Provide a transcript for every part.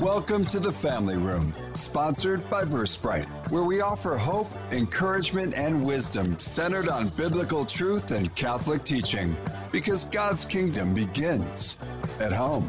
Welcome to the Family Room, sponsored by Versprite, where we offer hope, encouragement, and wisdom centered on biblical truth and Catholic teaching, because God's kingdom begins at home.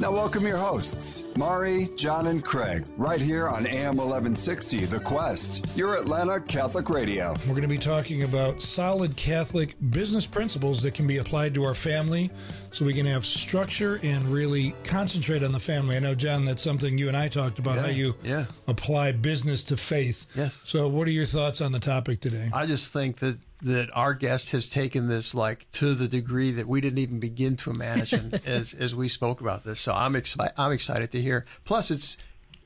Now, welcome your hosts, Mari, John, and Craig, right here on AM 1160, The Quest, your Atlanta Catholic radio. We're going to be talking about solid Catholic business principles that can be applied to our family so we can have structure and really concentrate on the family. I know, John, that's something you and I talked about Yeah, how you yeah. apply business to faith. Yes. So, what are your thoughts on the topic today? I just think that that our guest has taken this like to the degree that we didn't even begin to imagine as as we spoke about this. So I'm excited. I'm excited to hear. Plus, it's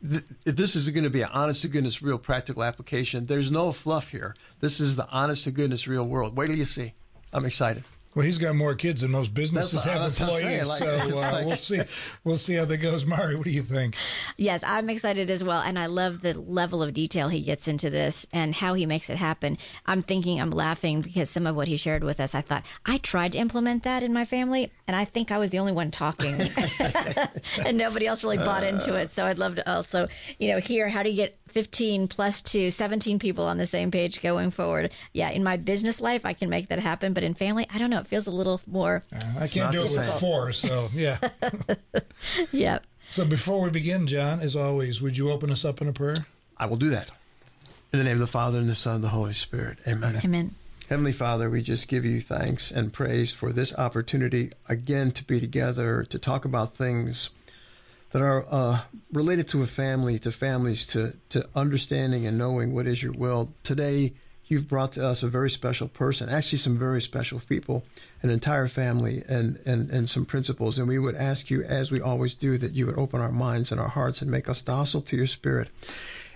th- this is going to be an honest to goodness, real practical application. There's no fluff here. This is the honest to goodness, real world. Wait till you see. I'm excited. Well, he's got more kids than most businesses That's- have that's employees, saying, like, so uh, like- we'll see. We'll see how that goes. Mari, what do you think? Yes, I'm excited as well. And I love the level of detail he gets into this and how he makes it happen. I'm thinking, I'm laughing because some of what he shared with us, I thought, I tried to implement that in my family, and I think I was the only one talking. and nobody else really bought into it. So I'd love to also, you know, hear how do you get 15 plus to 17 people on the same page going forward. Yeah, in my business life, I can make that happen. But in family, I don't know. It feels a little more. Uh, I can't do the it with same. four, so yeah. Yeah. so before we begin, John, as always, would you open us up in a prayer? I will do that. In the name of the Father and the Son and the Holy Spirit. Amen. Amen. Heavenly Father, we just give you thanks and praise for this opportunity again to be together to talk about things that are uh, related to a family, to families, to, to understanding and knowing what is your will. Today, you've brought to us a very special person, actually, some very special people, an entire family, and, and, and some principles. And we would ask you, as we always do, that you would open our minds and our hearts and make us docile to your spirit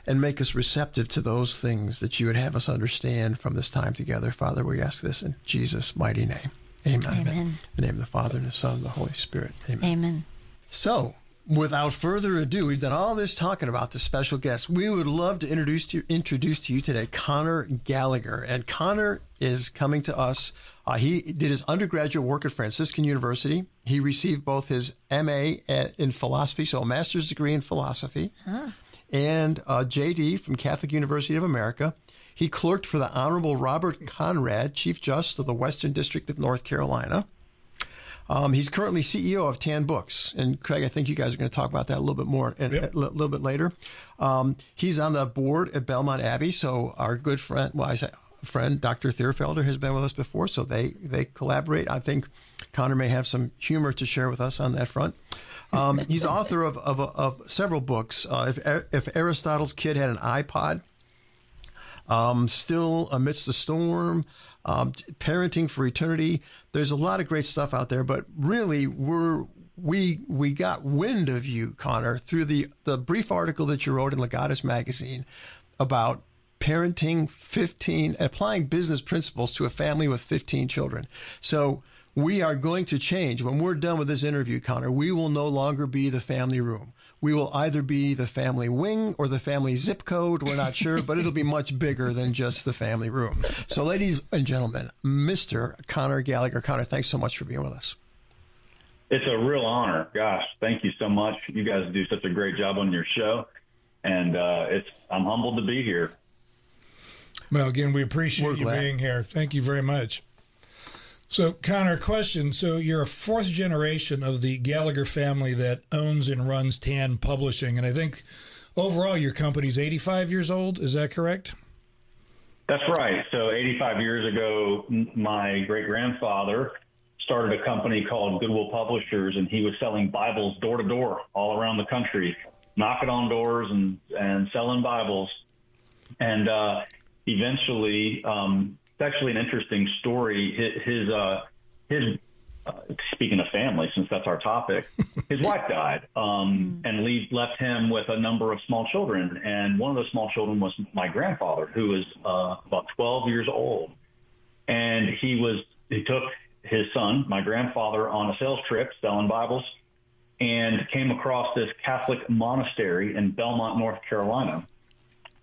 and make us receptive to those things that you would have us understand from this time together. Father, we ask this in Jesus' mighty name. Amen. Amen. In the name of the Father and the Son and the Holy Spirit. Amen. Amen. So, without further ado, we've done all this talking about the special guest. We would love to introduce to, introduce to you today Conor Gallagher. And Conor is coming to us. Uh, he did his undergraduate work at Franciscan University. He received both his MA in philosophy, so a master's degree in philosophy, and uh, JD from Catholic University of America. He clerked for the Honorable Robert Conrad, Chief Justice of the Western District of North Carolina. Um, he's currently CEO of Tan Books, and Craig, I think you guys are going to talk about that a little bit more and a little bit later. Um, he's on the board at Belmont Abbey, so our good friend, well, I say friend, Dr. Thierfelder, has been with us before, so they they collaborate. I think Conor may have some humor to share with us on that front. Um, he's author of, of, of several books. Uh, if, if Aristotle's kid had an iPod, um, still amidst the storm, um, parenting for eternity. There's a lot of great stuff out there, but really, we're we we got wind of you, Conor, through the the brief article that you wrote in Legatus magazine about parenting 15 applying business principles to a family with 15 children. So we are going to change when we're done with this interview, Conor. We will no longer be the family room. We will either be the family wing or the family zip code. We're not sure, but it'll be much bigger than just the family room. So, ladies and gentlemen, Mr. Conor Gallagher. Conor, thanks so much for being with us. It's a real honor. Gosh, thank you so much. You guys do such a great job on your show, and uh, it's I'm humbled to be here. Well, again, we appreciate We're you glad. being here. Thank you very much. So, Conor, question. So, you're a fourth generation of the Gallagher family that owns and runs Tan Publishing. And I think overall your company's 85 years old. Is that correct? That's right. So 85 years ago, my great grandfather started a company called Goodwill Publishers, and he was selling Bibles door to door all around the country, knocking on doors and and selling Bibles. And uh, eventually, um, it's actually an interesting story. His his, uh, his uh, speaking of family, since that's our topic, his wife died um, and leave, left him with a number of small children. And one of those small children was my grandfather, who was uh, about 12 years old. And he was he took his son, my grandfather, on a sales trip selling Bibles, and came across this Catholic monastery in Belmont, North Carolina,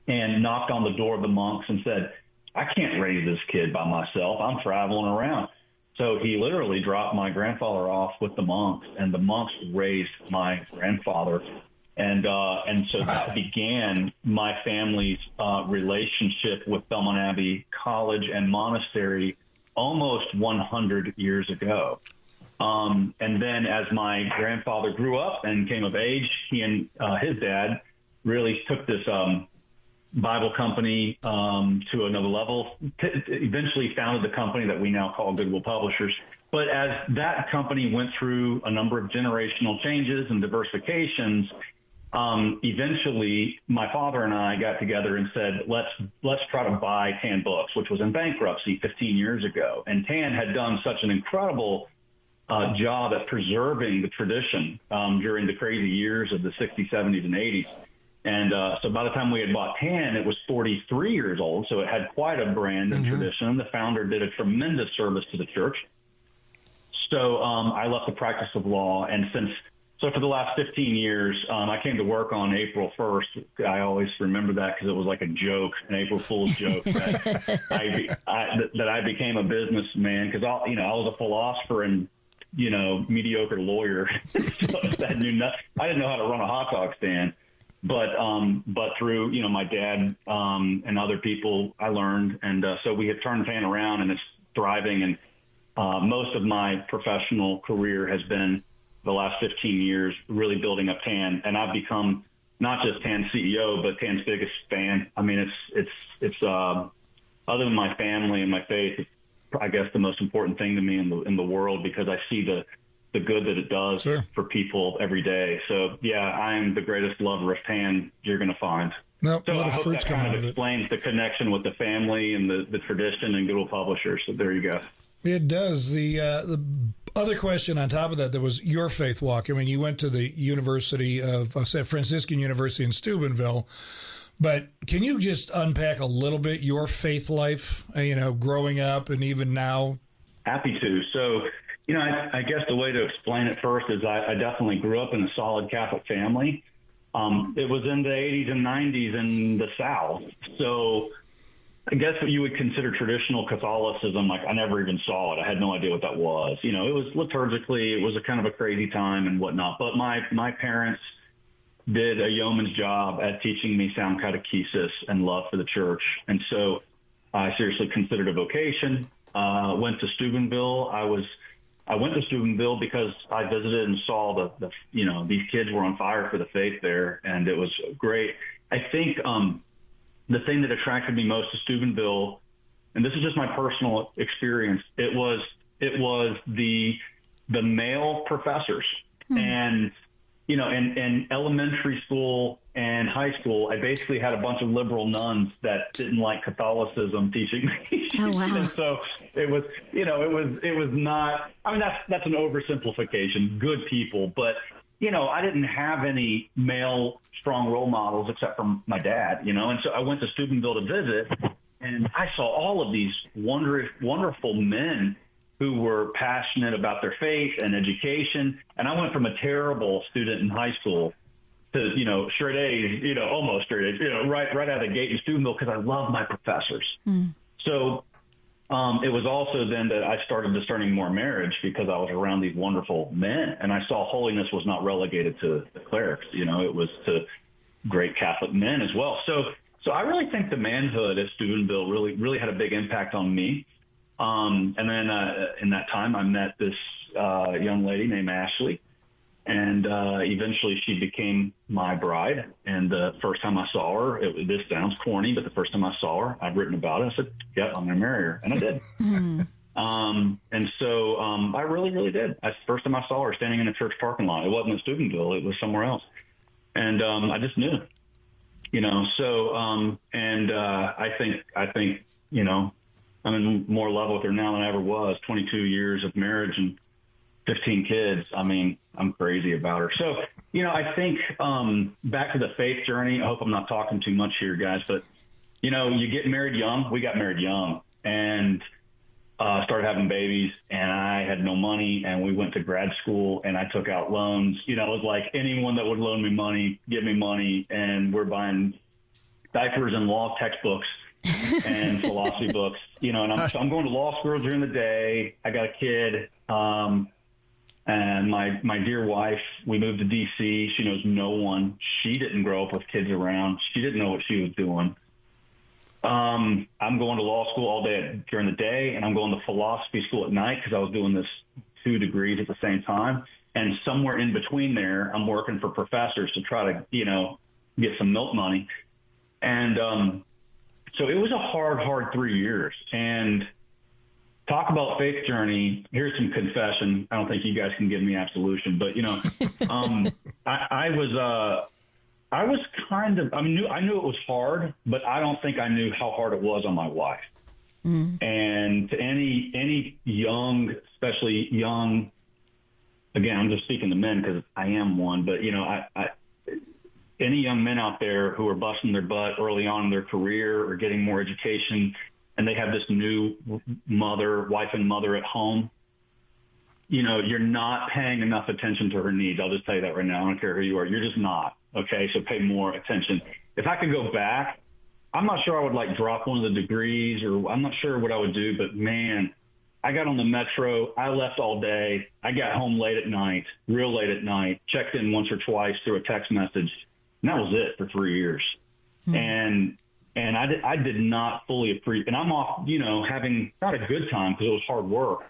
and knocked on the door of the monks and said, "I can't raise this kid by myself. I'm traveling around." So he literally dropped my grandfather off with the monks, and the monks raised my grandfather And, uh, and so that began my family's, uh, relationship with Belmont Abbey College and Monastery almost 100 years ago. Um, and then as my grandfather grew up and came of age, he and uh, his dad really took this um, Bible company um, to another level. T- eventually founded the company that we now call Goodwill Publishers. But as that company went through a number of generational changes and diversifications, um, eventually my father and I got together and said, let's, let's try to buy Tan Books, which was in bankruptcy 15 years ago. And Tan had done such an incredible uh, job at preserving the tradition um, during the crazy years of the 60s, 70s, and 80s. And uh, so by the time we had bought Tan, it was 43 years old. So it had quite a brand and mm-hmm. tradition. The founder did a tremendous service to the church. So um, I left the practice of law. And since, so for the last 15 years, um, I came to work on April 1st. I always remember that because it was like a joke, an April Fool's joke that, I, I, that I became a businessman because, you know, I was a philosopher and you know, mediocre lawyer. so I knew not, I didn't know how to run a hot dog stand. But um, but through you know my dad um, and other people, I learned, and uh, so we have turned Tan around, and it's thriving. And uh, most of my professional career has been the last 15 years really building up Tan, and I've become not just Tan CEO, but Tan's biggest fan. I mean, it's it's it's uh, other than my family and my faith, I guess the most important thing to me in the in the world because I see the the good that it does sure. for people every day. So yeah, I'm the greatest lover of tan you're going to find. No, so I hope that kind of explains the connection with the family and the, the tradition and Goodwill Publishers. So there you go. It does. The uh, the other question on top of that, that was your faith walk. I mean, you went to the University of uh, Franciscan University in Steubenville. But can you just unpack a little bit your faith life, uh, you know, growing up and even now? Happy to. So, you know, I, I guess the way to explain it first is I, I definitely grew up in a solid Catholic family. Um, it was in the 80s and 90s in the South. So I guess what you would consider traditional Catholicism, like I never even saw it. I had no idea what that was. You know, it was liturgically, it was a kind of a crazy time and whatnot. But my, my parents – did a yeoman's job at teaching me sound catechesis and love for the church. And so I seriously considered a vocation. Uh, went to Steubenville. I was, I went to Steubenville because I visited and saw the, the, you know, these kids were on fire for the faith there, and it was great. I think um, the thing that attracted me most to Steubenville, and this is just my personal experience, it was it was the the male professors hmm. and you know, in, in elementary school and high school, I basically had a bunch of liberal nuns that didn't like Catholicism teaching me. Oh, wow. and so it was, you know, it was, it was not, I mean, that's, that's an oversimplification, good people, but you know, I didn't have any male strong role models except for my dad, you know, and so I went to Steubenville to visit and I saw all of these wonder, wonderful men who were passionate about their faith and education. And I went from a terrible student in high school to, you know, straight A's, you know, almost straight A's, you know, right, right out of the gate in Steubenville because I love my professors. Mm. So um, it was also then that I started discerning more marriage because I was around these wonderful men and I saw holiness was not relegated to the clerics, you know, it was to great Catholic men as well. So, so I really think the manhood at Steubenville really, really had a big impact on me. Um, and then uh, in that time, I met this uh, young lady named Ashley, and uh, eventually she became my bride. And the first time I saw her, it, this sounds corny, but the first time I saw her, I'd written about it. I said, "Yep, I'm going to marry her," and I did. Hmm. um, and so um, I really, really did. I, first time I saw her standing in a church parking lot. It wasn't in Steubenville; it was somewhere else, and um, I just knew. You know, so um, and uh, I think I think you know I'm in more love with her now than I ever was. 22 years of marriage and 15 kids. I mean, I'm crazy about her. So, you know, I think um, back to the faith journey. I hope I'm not talking too much here, guys, but you know, you get married young. We got married young and uh, started having babies, and I had no money, and we went to grad school, and I took out loans. You know, it was like anyone that would loan me money, give me money, and we're buying diapers and law textbooks and philosophy books. You know, and I'm, so I'm going to law school during the day. I got a kid. Um, And my, my dear wife, we moved to DC. She knows no one. She didn't grow up with kids around. She didn't know what she was doing. Um, I'm going to law school all day during the day, and I'm going to philosophy school at night because I was doing this two degrees at the same time. And somewhere in between there, I'm working for professors to try to, you know, get some milk money. And um, so it was a hard, hard three years. And talk about faith journey. Here's some confession. I don't think you guys can give me absolution, but you know, um, I, I was, uh, I was kind of, I knew, I knew it was hard, but I don't think I knew how hard it was on my wife. Mm. And to any, any young, especially young, again, I'm just speaking to men because I am one, but you know, I, I, any young men out there who are busting their butt early on in their career or getting more education and they have this new mother, wife and mother at home, you know, you're not paying enough attention to her needs. I'll just tell you that right now. I don't care who you are. You're just not. Okay. So pay more attention. If I could go back, I'm not sure I would like drop one of the degrees or I'm not sure what I would do, but man, I got on the metro. I left all day. I got home late at night, real late at night, checked in once or twice through a text message. And that was it for three years. Mm-hmm. And, and I did, I did not fully appreciate, and I'm off, you know, having not a good time because it was hard work,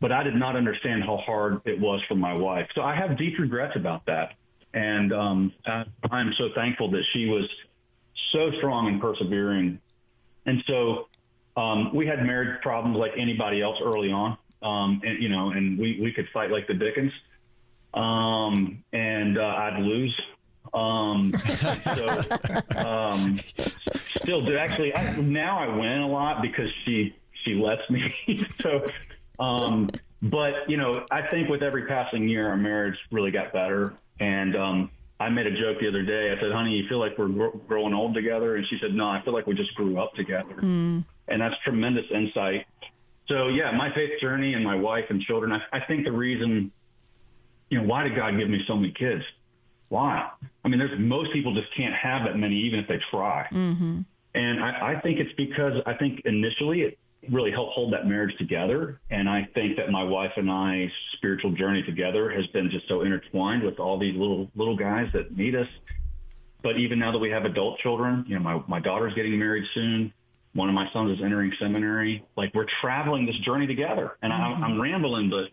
but I did not understand how hard it was for my wife. So I have deep regrets about that. And um, I, I'm so thankful that she was so strong and persevering. And so um, we had marriage problems like anybody else early on, um, and you know, and we we could fight like the Dickens, um, and uh, I'd lose. Um, so um, still do actually I, now I win a lot because she she lets me. so, um, but you know, I think with every passing year, our marriage really got better. And um, I made a joke the other day. I said, "Honey, you feel like we're gr- growing old together?" And she said, "No, I feel like we just grew up together." Mm. And that's tremendous insight. So yeah, my faith journey and my wife and children. I, I think the reason, you know, why did God give me so many kids? Why? I mean, there's most people just can't have that many, even if they try. Mm-hmm. And I, I think it's because I think initially it really helped hold that marriage together. And I think that my wife and I's spiritual journey together has been just so intertwined with all these little little guys that need us. But even now that we have adult children, you know, my, my daughter's getting married soon. One of my sons is entering seminary. Like we're traveling this journey together. And mm-hmm. I'm, I'm rambling, but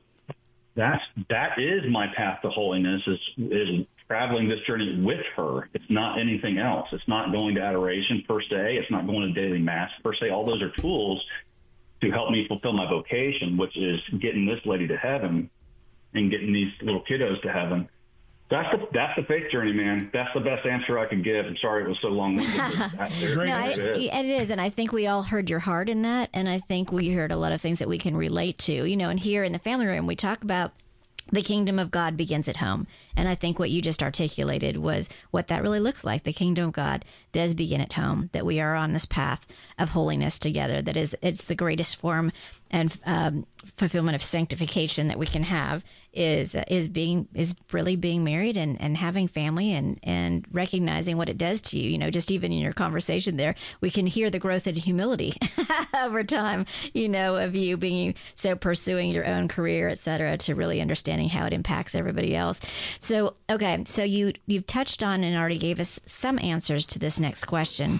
that's that is my path to holiness is is traveling this journey with her. It's not anything else. It's not going to adoration per se. It's not going to daily mass per se. All those are tools to help me fulfill my vocation, which is getting this lady to heaven and getting these little kiddos to heaven. That's the that's the faith journey, man. That's the best answer I can give. I'm sorry it was so long winded. no, it, it is, and I think we all heard your heart in that, and I think we heard a lot of things that we can relate to. You know, and here in the family room, we talk about the kingdom of God begins at home. And I think what you just articulated was what that really looks like. The kingdom of God does begin at home, that we are on this path of holiness together. That is, it's the greatest form and um, fulfillment of sanctification that we can have is is being is really being married and, and having family and and recognizing what it does to you. You know, just even in your conversation there, we can hear the growth in humility over time. You know, of you being so pursuing your own career, et cetera, to really understanding how it impacts everybody else. So, okay, so you you've touched on and already gave us some answers to this next question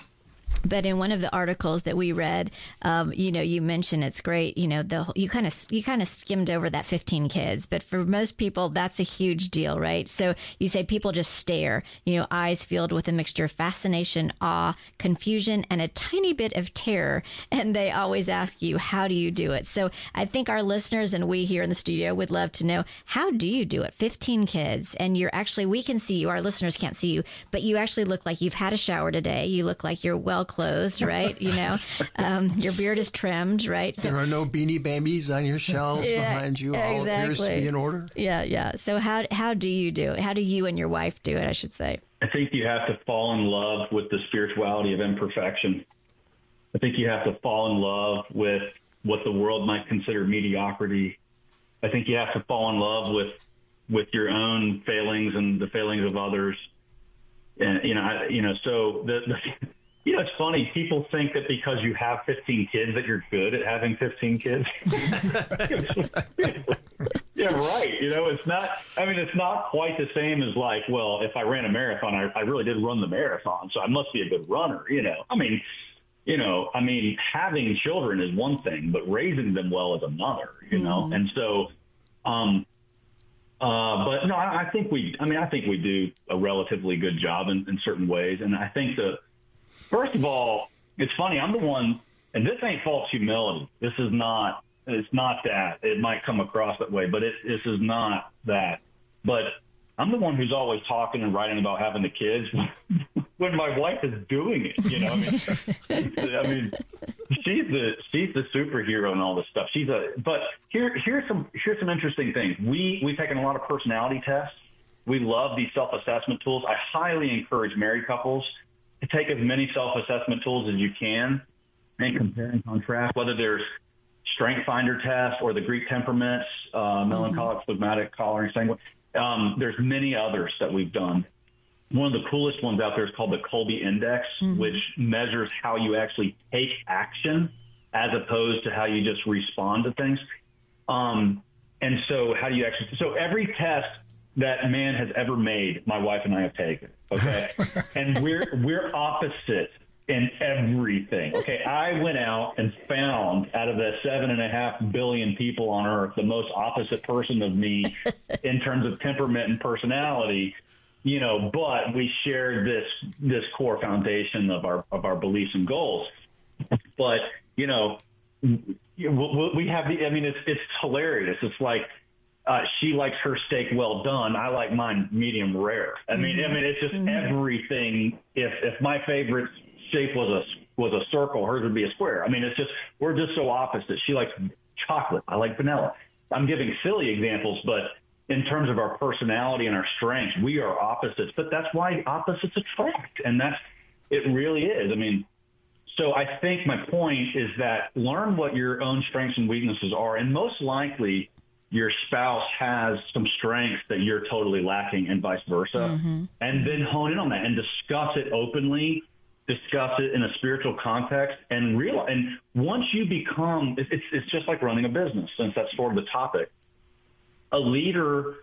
but in one of the articles that we read, um, you know, you mentioned it's great. You know, the you kind of you kind of skimmed over that 15 kids, but for most people, that's a huge deal, right? So you say people just stare, you know, eyes filled with a mixture of fascination, awe, confusion, and a tiny bit of terror, and they always ask you, "How do you do it?" So I think our listeners and we here in the studio would love to know how do you do it? 15 kids, and you're actually we can see you. Our listeners can't see you, but you actually look like you've had a shower today. You look like you're well clothed, right? You know, um, your beard is trimmed, right? So, there are no beanie babies on your shelves yeah, behind you. All exactly. appears to be in order. Yeah, yeah. So how how do you do it? How do you and your wife do it? I should say. I think you have to fall in love with the spirituality of imperfection. I think you have to fall in love with what the world might consider mediocrity. I think you have to fall in love with with your own failings and the failings of others. And you know, I, you know, so the, the you know, it's funny. People think that because you have 15 kids that you're good at having 15 kids. yeah, right. You know, it's not. I mean, it's not quite the same as like, well, if I ran a marathon, I, I really did run the marathon, so I must be a good runner. You know, I mean, you know, I mean, having children is one thing, but raising them well is another. You know, mm-hmm. and so, um, uh, but no, I, I think we. I mean, I think we do a relatively good job in, in certain ways, and I think that first of all, it's funny. I'm the one, and this ain't false humility. This is not it's not that. It might come across that way, but it, this is not that. But I'm the one who's always talking and writing about having the kids when my wife is doing it. You know, I mean, I mean, she's the she's the superhero and all this stuff. She's a. But here here's some here's some interesting things. We we've taken a lot of personality tests. We love these self assessment tools. I highly encourage married couples take as many self assessment tools as you can and compare and contrast whether there's strength finder test or the Greek temperaments, uh, melancholic, mm-hmm. phlegmatic, choleric, sanguine. Um, there's many others that we've done. One of the coolest ones out there is called the Kolbe Index, mm-hmm. which measures how you actually take action as opposed to how you just respond to things. Um, and so how do you actually, so every test that man has ever made, my wife and I have taken. Okay. and we're, we're opposite in everything. Okay, I went out and found out of the seven and a half billion people on earth, the most opposite person of me in terms of temperament and personality. You know, but we shared this this core foundation of our of our beliefs and goals. But you know, we have the. I mean, it's it's hilarious. It's like uh, she likes her steak well done. I like mine medium rare. I mean, mm-hmm. I mean, it's just mm-hmm. everything. If if my favorite shape was a was a circle, hers would be a square. I mean, it's just we're just so opposite. She likes chocolate. I like vanilla. I'm giving silly examples, but in terms of our personality and our strengths, we are opposites. But that's why opposites attract, and that's it. Really is. I mean, so I think my point is that learn what your own strengths and weaknesses are, and most likely your spouse has some strengths that you're totally lacking and vice versa. Mm-hmm. And then hone in on that and discuss it openly discuss it in a spiritual context and real and once you become it's it's just like running a business since that's sort of the topic a leader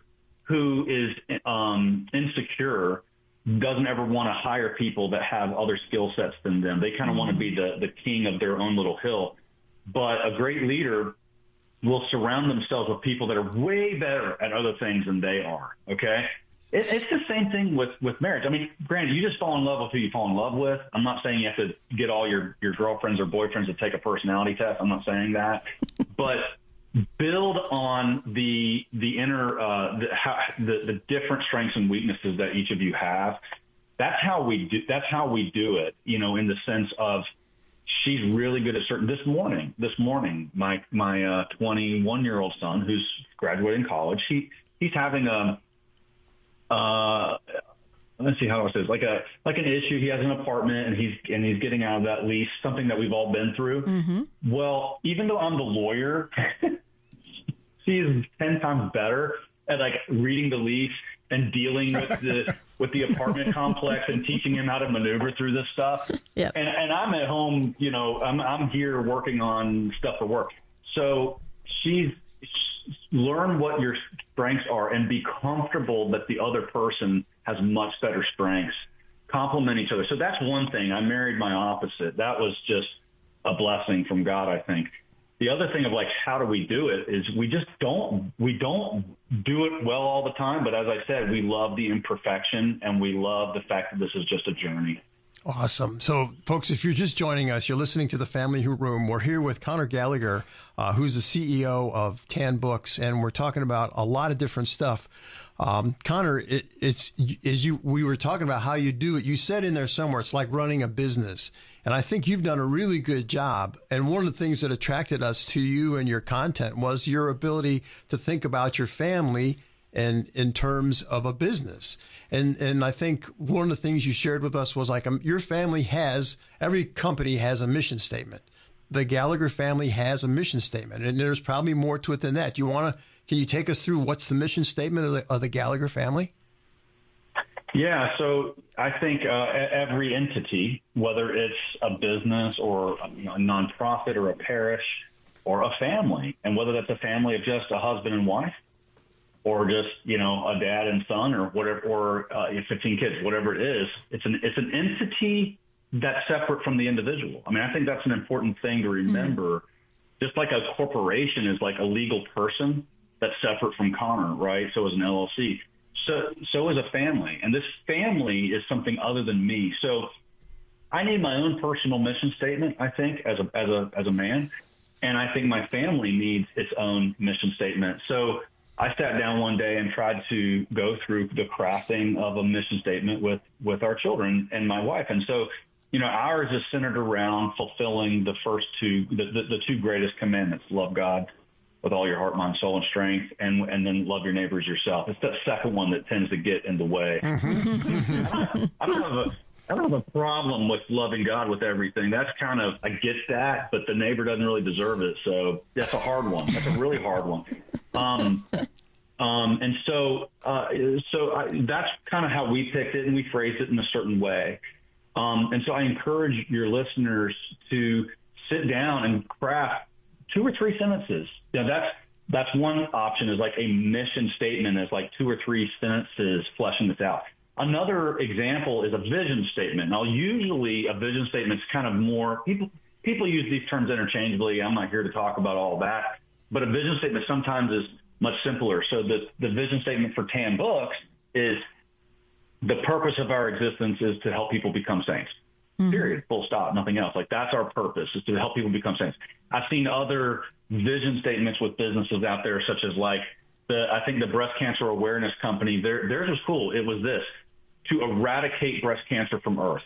who is um, insecure doesn't ever want to hire people that have other skill sets than them they kind of mm-hmm. want to be the the king of their own little hill but a great leader will surround themselves with people that are way better at other things than they are okay it, it's the same thing with with marriage. I mean, granted, you just fall in love with who you fall in love with. I'm not saying you have to get all your your girlfriends or boyfriends to take a personality test. I'm not saying that, but build on the the inner uh, the, how, the the different strengths and weaknesses that each of you have. That's how we do. That's how we do it. You know, in the sense of she's really good at certain. This morning, this morning, my my uh, 21 year old son who's graduating college, he he's having a uh, let's see how do I say this, like a like an issue. He has an apartment and he's and he's getting out of that lease, something that we've all been through. Mm-hmm. Well, even though I'm the lawyer, she's ten times better at like reading the lease and dealing with the with the apartment complex and teaching him how to maneuver through this stuff. Yep. And and I'm at home, you know, I'm I'm here working on stuff for work. So she's learn what your strengths are and be comfortable that the other person has much better strengths. Complement each other. So that's one thing. I married my opposite. That was just a blessing from God, I think. The other thing of like how do we do it is we just don't we don't do it well all the time, but as I said, we love the imperfection and we love the fact that this is just a journey. Awesome. So, folks, if you're just joining us, you're listening to the Family Room. We're here with Conor Gallagher, uh, who's the CEO of Tan Books, and we're talking about a lot of different stuff. Um, Conor, it, it's as you we were talking about how you do it. You said in there somewhere it's like running a business, and I think you've done a really good job. And one of the things that attracted us to you and your content was your ability to think about your family and in terms of a business. And and I think one of the things you shared with us was like um, your family has every company has a mission statement. The Gallagher family has a mission statement, and there's probably more to it than that. You want to? Can you take us through what's the mission statement of the, of the Gallagher family? Yeah, so I think uh, every entity, whether it's a business or a, you know, a nonprofit or a parish or a family, and whether that's a family of just a husband and wife or just you know a dad and son or whatever or uh, 15 kids whatever it is it's an it's an entity that's separate from the individual i mean i think that's an important thing to remember mm-hmm. just like a corporation is like a legal person that's separate from conor right? So is an llc so so is a family. And this family is something other than me. So i need my own personal mission statement i think as a as a as a man. And i think my family needs its own mission statement. So I sat down one day and tried to go through the crafting of a mission statement with with our children and my wife. And so, you know, ours is centered around fulfilling the first two, the, the, the two greatest commandments: love God with all your heart, mind, soul, and strength, and and then love your neighbors yourself. It's that second one that tends to get in the way. Mm-hmm. I don't have a I don't have a problem with loving God with everything. That's kind of I get that, but the neighbor doesn't really deserve it. So that's a hard one. That's a really hard one. Um, um, and so, uh, so I, that's kind of how we picked it, and we phrased it in a certain way. Um, and so, I encourage your listeners to sit down and craft two or three sentences. You know, that's that's one option is like a mission statement is like two or three sentences fleshing this out. Another example is a vision statement. Now, usually a vision statement is kind of more people people use these terms interchangeably. I'm not here to talk about all that. But a vision statement sometimes is much simpler. So the, the vision statement for TAN Books is the purpose of our existence is to help people become saints. Mm-hmm. Period. Full stop. Nothing else. Like that's our purpose is to help people become saints. I've seen other vision statements with businesses out there, such as like the I think the breast cancer awareness company. Their, theirs was cool. It was this to eradicate breast cancer from Earth.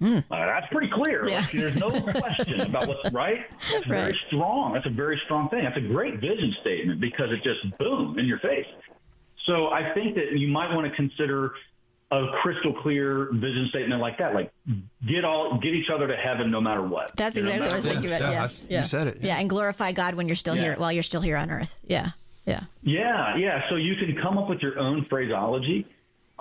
Mm. Uh, that's pretty clear. Yeah. Like, there's no question about what's right. That's right. very strong. That's a very strong thing. That's a great vision statement because it just boom in your face. So I think that you might want to consider a crystal clear vision statement like that. Like get all get each other to heaven no matter what. That's exactly what I was thinking about. Yeah, yeah. you said it. Yeah. yeah. and glorify God when you're still here while you're still here on earth. Yeah. Yeah. Yeah, yeah. So you can come up with your own phraseology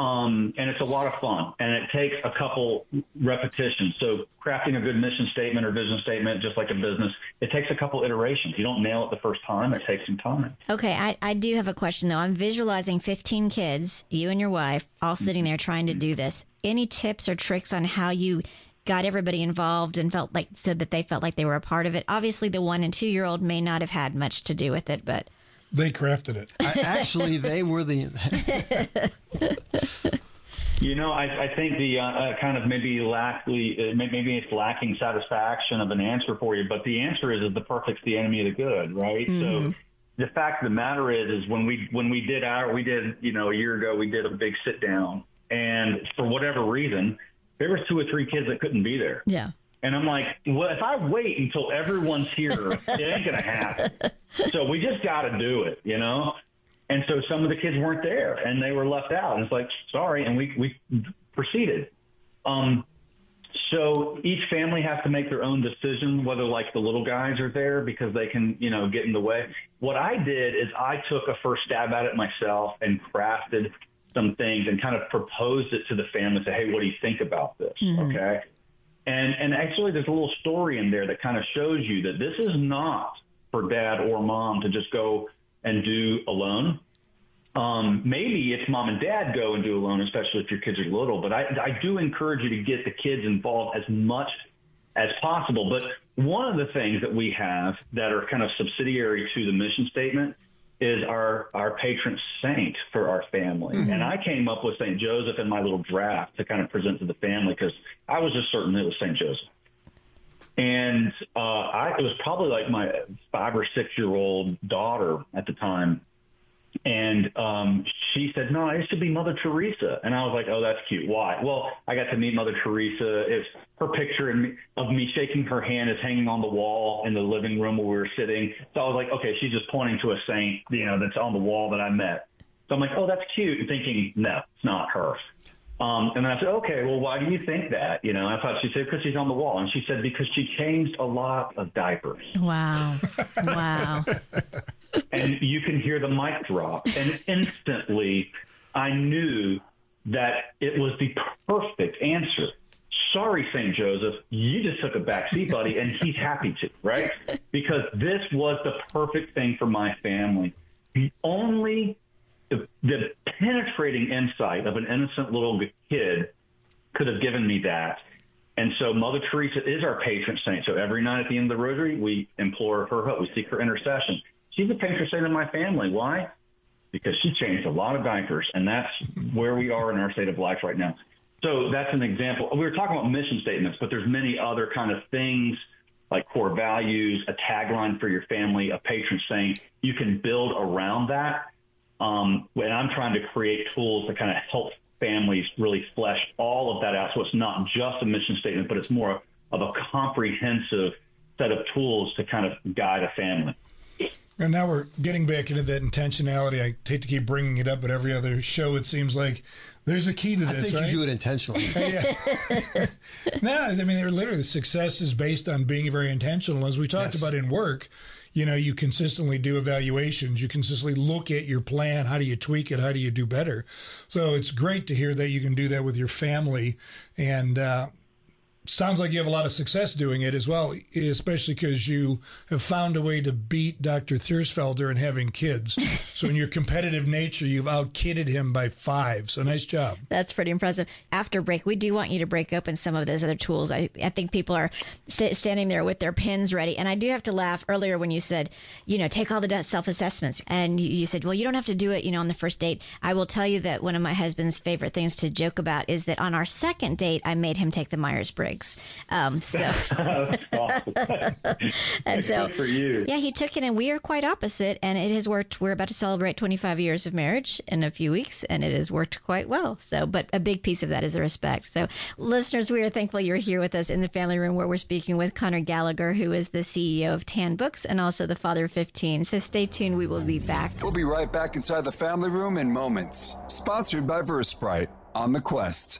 um, and it's a lot of fun and it takes a couple repetitions. So crafting a good mission statement or vision statement, just like a business, it takes a couple iterations. You don't nail it the first time. It takes some time. Okay. I, I do have a question though. I'm visualizing 15 kids, you and your wife, all sitting there trying to do this. Any tips or tricks on how you got everybody involved and felt like so that they felt like they were a part of it? Obviously the one and two year old may not have had much to do with it, but they crafted it. I, actually, they were the. you know, I, I think the uh, uh, kind of maybe lack the uh, maybe it's lacking satisfaction of an answer for you, but the answer is, is the perfect's the enemy of the good, right? Mm-hmm. So the fact of the matter is, is when we when we did our we did you know a year ago we did a big sit down, and for whatever reason, there was two or three kids that couldn't be there. Yeah. And I'm like, well, if I wait until everyone's here, it ain't gonna happen. So we just got to do it, you know. And so some of the kids weren't there, and they were left out. And it's like, sorry, and we we proceeded. Um, so each family has to make their own decision whether like the little guys are there because they can, you know, get in the way. What I did is I took a first stab at it myself and crafted some things and kind of proposed it to the family. Say, hey, what do you think about this? Mm-hmm. Okay. And, and actually there's a little story in there that kind of shows you that this is not for dad or mom to just go and do alone. Um, maybe it's mom and dad go and do alone, especially if your kids are little. But I, I do encourage you to get the kids involved as much as possible. But one of the things that we have that are kind of subsidiary to the mission statement is our, our patron saint for our family. Mm-hmm. And I came up with St. Joseph in my little draft to kind of present to the family because I was just certain it was St. Joseph. And uh, I, it was probably like my five or six year old daughter at the time and um, she said, no, it should be Mother Teresa. And I was like, oh, that's cute. Why? Well, I got to meet Mother Teresa. It's her picture of me shaking her hand is hanging on the wall in the living room where we were sitting. So I was like, okay, she's just pointing to a saint, you know, that's on the wall that I met. So I'm like, oh, that's cute. And thinking, no, it's not her. Um, and then I said, okay, well, why do you think that? You know, I thought she said, because she's on the wall. And she said, because she changed a lot of diapers. Wow. Wow. and you can hear the mic drop. And instantly I knew that it was the perfect answer. Sorry, St. Joseph, you just took a back seat, buddy, and he's happy to, right? Because this was the perfect thing for my family. The only the penetrating insight of an innocent little kid could have given me that. And so Mother Teresa is our patron saint. So every night at the end of the rosary, we implore her hope. We seek her intercession. She's a patron saint of my family. Why? Because she changed a lot of diapers, and that's where we are in our state of life right now. So that's an example. We were talking about mission statements, but there's many other kind of things like core values, a tagline for your family, a patron saint. You can build around that. Um, and I'm trying to create tools to kind of help families really flesh all of that out. So it's not just a mission statement, but it's more of a comprehensive set of tools to kind of guide a family. And now we're getting back into that intentionality. I hate to keep bringing it up, but every other show it seems like there's a key to this. I think right? you do it intentionally. yeah. no, I mean, they're literally success is based on being very intentional. As we talked yes. about in work, you know, you consistently do evaluations. You consistently look at your plan. How do you tweak it? How do you do better? So it's great to hear that you can do that with your family. And uh, sounds like you have a lot of success doing it as well, especially because you have found a way to beat Dr. Thierfelder in having kids. so in your competitive nature, you've outkidded him by five. So nice job. That's pretty impressive. After break, we do want you to break open some of those other tools. I, I think people are st- standing there with their pins ready. And I do have to laugh earlier when you said, you know, take all the self-assessments. And you, said, well, you don't have to do it, you know, on the first date. I will tell you that one of my husband's favorite things to joke about is that on our second date, I made him take the Myers-Briggs. Um, so, and so for you, yeah, he took it, and we are quite opposite, and it has worked. We're about to celebrate 25 years of marriage in a few weeks, and it has worked quite well. So, but a big piece of that is the respect. So, listeners, we are thankful you're here with us in the family room where we're speaking with Conor Gallagher, who is the CEO of Tan Books and also the father of 15. So, stay tuned. We will be back. We'll be right back inside the family room in moments. Sponsored by Versprite on the Quest.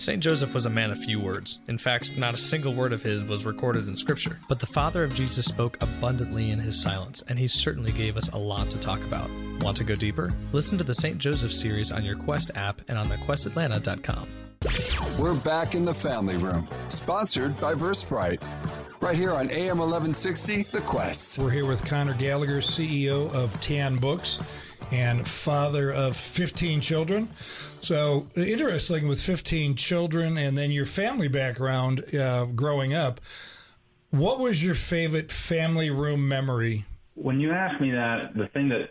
St. Joseph was a man of few words. In fact, not a single word of his was recorded in Scripture. But the father of Jesus spoke abundantly in his silence, and he certainly gave us a lot to talk about. Want to go deeper? Listen to the St. Joseph series on your Quest app and on thequestatlanta.com. We're back in the family room, sponsored by Versprite. Right here on AM 1160, The Quest. We're here with Conor Gallagher, CEO of Tan Books and father of 15 children. So interesting with 15 children and then your family background uh, growing up. What was your favorite family room memory? When you ask me that, the thing that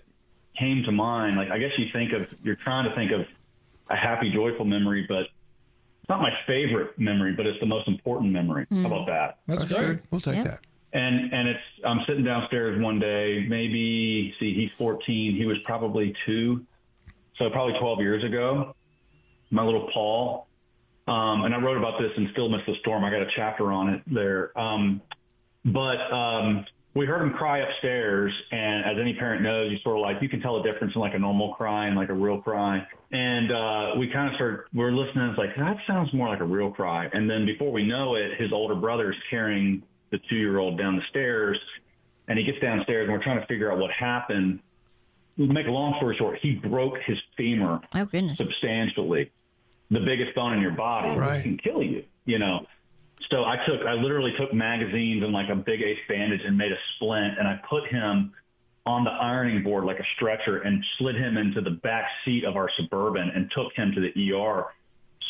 came to mind, like I guess you think of, you're trying to think of a happy, joyful memory, but it's not my favorite memory, but it's the most important memory. Mm. How about that? That's, That's good. We'll take yep. that. And and it's I'm sitting downstairs one day, maybe see he's 14, he was probably two, so probably 12 years ago. My little Paul, um, and I wrote about this in Stillness the Storm. I got a chapter on it there. Um, but um, we heard him cry upstairs, and as any parent knows, you sort of like you can tell the difference in like a normal cry and like a real cry. And uh, we kind of started, we're listening. It's like that sounds more like a real cry. And then before we know it, his older brother is carrying the two-year-old down the stairs, and he gets downstairs, and we're trying to figure out what happened. To make a long story short, he broke his femur oh, goodness. substantially. The biggest bone in your body right. can kill you, you know. So I took, I literally took magazines and like a big ace bandage and made a splint, and I put him on the ironing board like a stretcher and slid him into the back seat of our suburban and took him to the ER.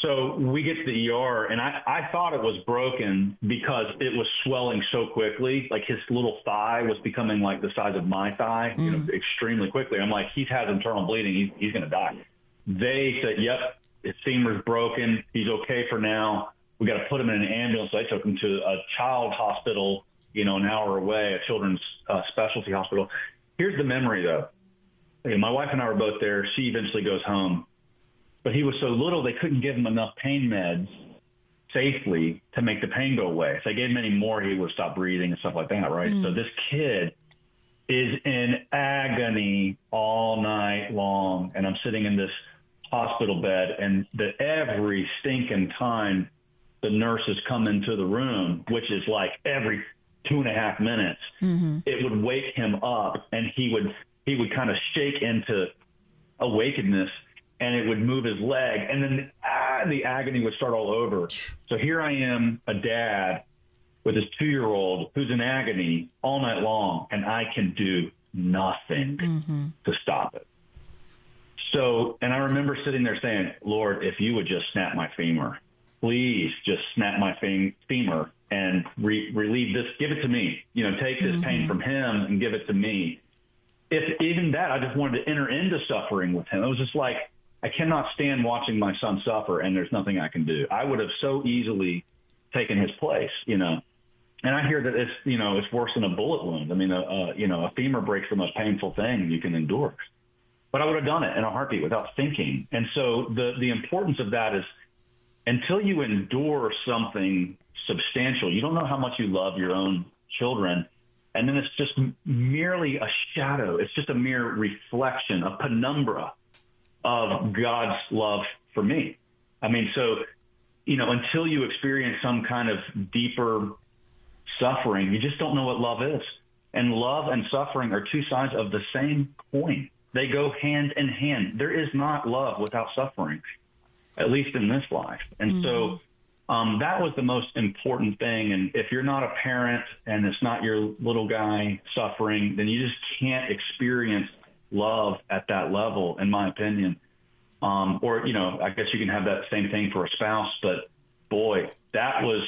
So we get to the ER, and I, I thought it was broken because it was swelling so quickly. Like his little thigh was becoming like the size of my thigh, you know, mm. extremely quickly. I'm like, he has internal bleeding. He's, he's going to die. They said, yep, his femur's broken. He's okay for now. We got to put him in an ambulance. So I took him to a child hospital, you know, an hour away, a children's uh, specialty hospital. Here's the memory though. My wife and I were both there. She eventually goes home but he was so little they couldn't give him enough pain meds safely to make the pain go away. If they gave him any more, he would stop breathing and stuff like that, right? Mm. So this kid is in agony all night long, and I'm sitting in this hospital bed, and that every stinking time the nurses come into the room, which is like every two and a half minutes, mm-hmm. it would wake him up, and he would he would kind of shake into awakeness and it would move his leg, and then ah, the agony would start all over. So here I am, a dad with his two-year-old who's in agony all night long, and I can do nothing mm-hmm. to stop it. So, and I remember sitting there saying, Lord, if you would just snap my femur, please just snap my femur and re- relieve this, give it to me, you know, take this mm-hmm. pain from him and give it to me. If even that, I just wanted to enter into suffering with him. It was just like, I cannot stand watching my son suffer and there's nothing I can do. I would have so easily taken his place, you know. And I hear that it's, you know, it's worse than a bullet wound. I mean, a, a you know, a femur breaks the most painful thing you can endure. But I would have done it in a heartbeat without thinking. And so the the importance of that is until you endure something substantial, you don't know how much you love your own children. And then it's just merely a shadow. It's just a mere reflection, a penumbra of God's love for me. I mean, so, you know, until you experience some kind of deeper suffering, you just don't know what love is. And love and suffering are two sides of the same coin. They go hand in hand. There is not love without suffering, at least in this life. And mm-hmm. so um, that was the most important thing. And if you're not a parent and it's not your little guy suffering, then you just can't experience love at that level, in my opinion. Um, or, you know, I guess you can have that same thing for a spouse, but boy, that was,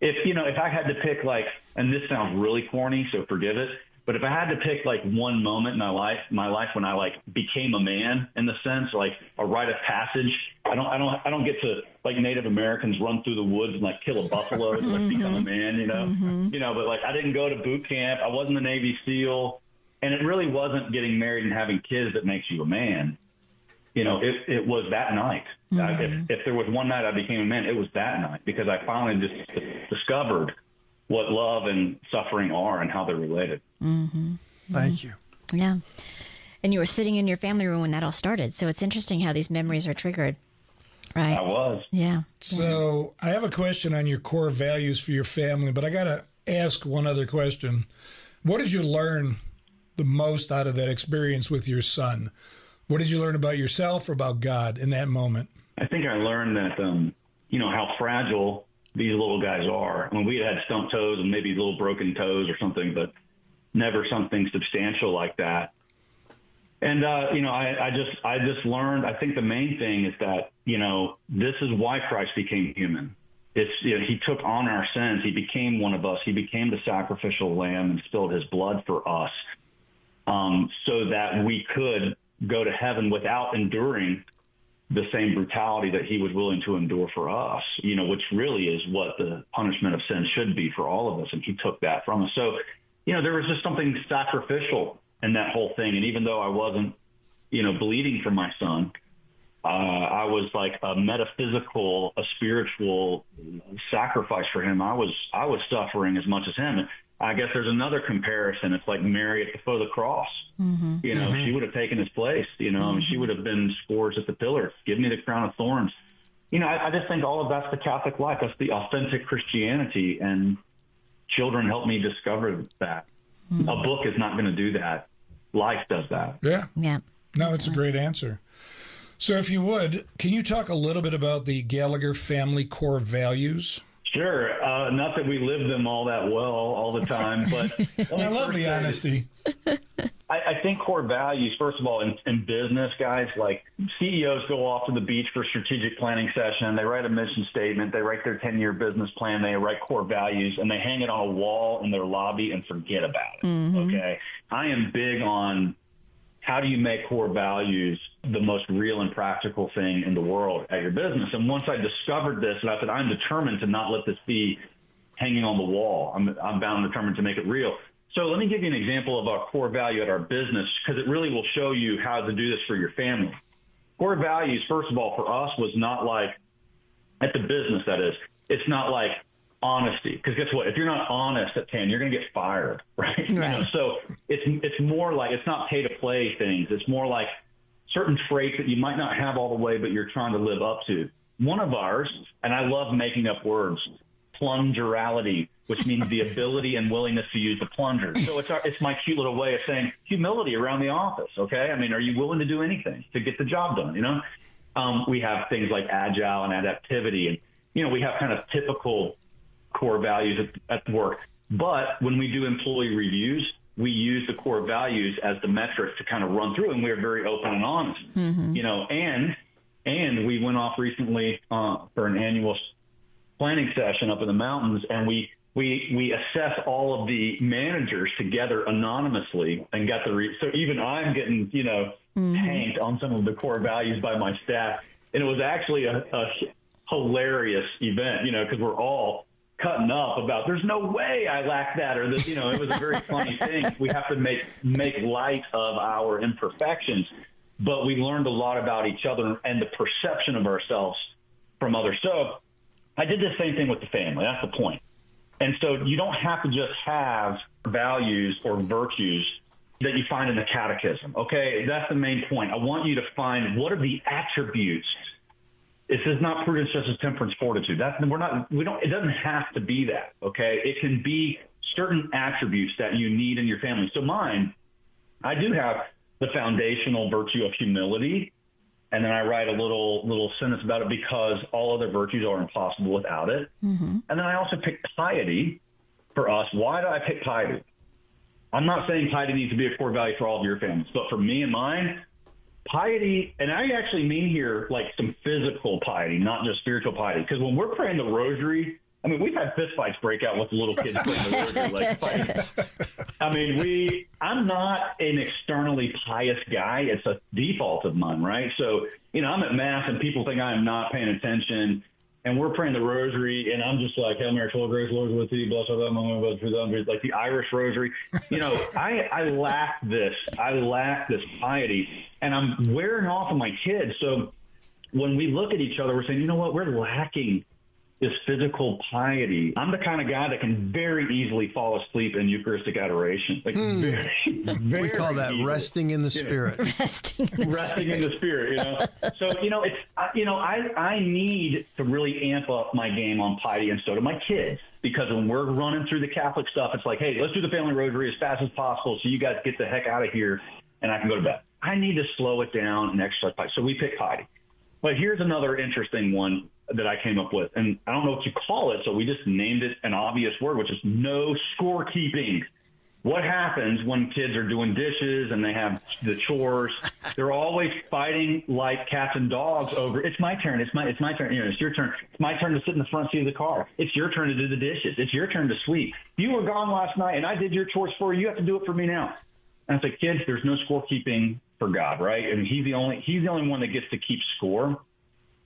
if, you know, if I had to pick like, and this sounds really corny, so forgive it, but if I had to pick like one moment in my life, my life when I like became a man in the sense, like a rite of passage, I don't, I don't, I don't get to like Native Americans run through the woods and like kill a buffalo to like become a man, you know, mm-hmm. you know, but like I didn't go to boot camp. I wasn't a Navy SEAL and it really wasn't getting married and having kids that makes you a man. You know, it, it was that night. Mm-hmm. I, if, if there was one night I became a man, it was that night because I finally just discovered what love and suffering are and how they're related. Mm-hmm. Thank you. Yeah. And you were sitting in your family room when that all started. So it's interesting how these memories are triggered. Right. I was. Yeah. So I have a question on your core values for your family, but I got to ask one other question. What did you learn the most out of that experience with your son? What did you learn about yourself or about God in that moment? I think I learned that, um, you know, how fragile these little guys are. I mean, we had had stump toes and maybe little broken toes or something, but never something substantial like that. And uh, you know, I, I just I just learned. I think the main thing is that you know this is why Christ became human. It's you know, he took on our sins. He became one of us. He became the sacrificial lamb and spilled his blood for us, um, so that we could go to heaven without enduring the same brutality that he was willing to endure for us, you know, which really is what the punishment of sin should be for all of us. And he took that from us. So, you know, there was just something sacrificial in that whole thing. And even though I wasn't, you know, bleeding for my son, uh, I was like a metaphysical, a spiritual sacrifice for him. I was, I was suffering as much as him. I guess there's another comparison. It's like Mary at the foot of the cross. Mm-hmm. You know, mm-hmm. she would have taken his place. You know, mm-hmm. she would have been scourged at the pillar. Give me the crown of thorns. You know, I, I just think all of that's the Catholic life. That's the authentic Christianity, and children help me discover that. Mm-hmm. A book is not going to do that. Life does that. Yeah. Yeah. No, it's a great answer. So, if you would, can you talk a little bit about the Gallagher family core values? Sure. Uh, not that we live them all that well all the time, but I love the honesty. I, I, think core values, first of all, in, in, business, guys, like CEOs go off to the beach for strategic planning session. They write a mission statement. They write their 10 year business plan. They write core values and they hang it on a wall in their lobby and forget about it. Mm-hmm. Okay. I am big on how do you make core values the most real and practical thing in the world at your business? And once I discovered this, and I said, I'm determined to not let this be hanging on the wall. I'm, I'm bound and determined to make it real. So let me give you an example of our core value at our business because it really will show you how to do this for your family. Core values, first of all, for us was not like at the business, that is, it's not like honesty. Because guess what? If you're not honest at 10, you're going to get fired, right? right. You know, so it's, it's more like, it's not pay to play things. It's more like certain traits that you might not have all the way, but you're trying to live up to. One of ours, and I love making up words, plungerability, which means the ability and willingness to use the plunger. So it's our, it's my cute little way of saying humility around the office. Okay. I mean, are you willing to do anything to get the job done? You know, um, we have things like agile and adaptivity and, you know, we have kind of typical core values at, at work. But when we do employee reviews, we use the core values as the metric to kind of run through, and we're very open and honest. Mm-hmm. You know, and and we went off recently uh, for an annual planning session up in the mountains, and we we we assess all of the managers together anonymously and got the re- so even I'm getting you know mm-hmm. tanked on some of the core values by my staff, and it was actually a, a hilarious event, you know, because we're all cutting up about there's no way I lack that or this you know it was a very funny thing. We have to make make light of our imperfections but we learned a lot about each other and the perception of ourselves from others. So I did the same thing with the family. That's the point. And so you don't have to just have values or virtues that you find in the catechism okay? That's the main point. I want you to find what are the attributes this is not prudence, justice, temperance, fortitude. That's we're not. We don't. It doesn't have to be that. Okay. It can be certain attributes that you need in your family. So mine, I do have the foundational virtue of humility, and then I write a little little sentence about it because all other virtues are impossible without it. Mm-hmm. And then I also pick piety for us. Why do I pick piety? I'm not saying piety needs to be a core value for all of your families, but for me and mine, piety, and I actually mean here like some physical piety, not just spiritual piety. Because when we're praying the rosary, I mean, we've had fistfights break out with little kids praying the rosary, like fighting. I mean, we. I'm not an externally pious guy. It's a default of mine, right? So, you know, I'm at mass and people think I'm not paying attention and we're praying the rosary, and I'm just like, Hail Mary, full of grace, Lord is with thee, blessed art thou among women, blessed are like the Irish rosary. You know, I, I lack this. I lack this piety, and I'm wearing off of my kids. So when we look at each other, we're saying, you know what, we're lacking is physical piety. I'm the kind of guy that can very easily fall asleep in Eucharistic adoration. Like Hmm. very, very we call that easily. resting in the You know, spirit. Resting in the resting in the spirit, you know. So you know, it's I- you know, I I need to really amp up my game on piety, and so do my kids, because when we're running through the Catholic stuff, it's like, hey, let's do the family rosary as fast as possible, so you guys get the heck out of here, and I can go to bed. I need to slow it down and exercise piety. So we pick piety. But here's another interesting one that I came up with, and I don't know what you call it, so we just named it an obvious word, which is no scorekeeping. What happens when kids are doing dishes and they have the chores? They're always fighting like cats and dogs over. It's my turn. It's my. It's my turn. You know, it's your turn. It's my turn to sit in the front seat of the car. It's your turn to do the dishes. It's your turn to sweep. You were gone last night, and I did your chores for you. You have to do it for me now. And I said, kids, there's no scorekeeping for God, right? And he's the only. He's the only one that gets to keep score.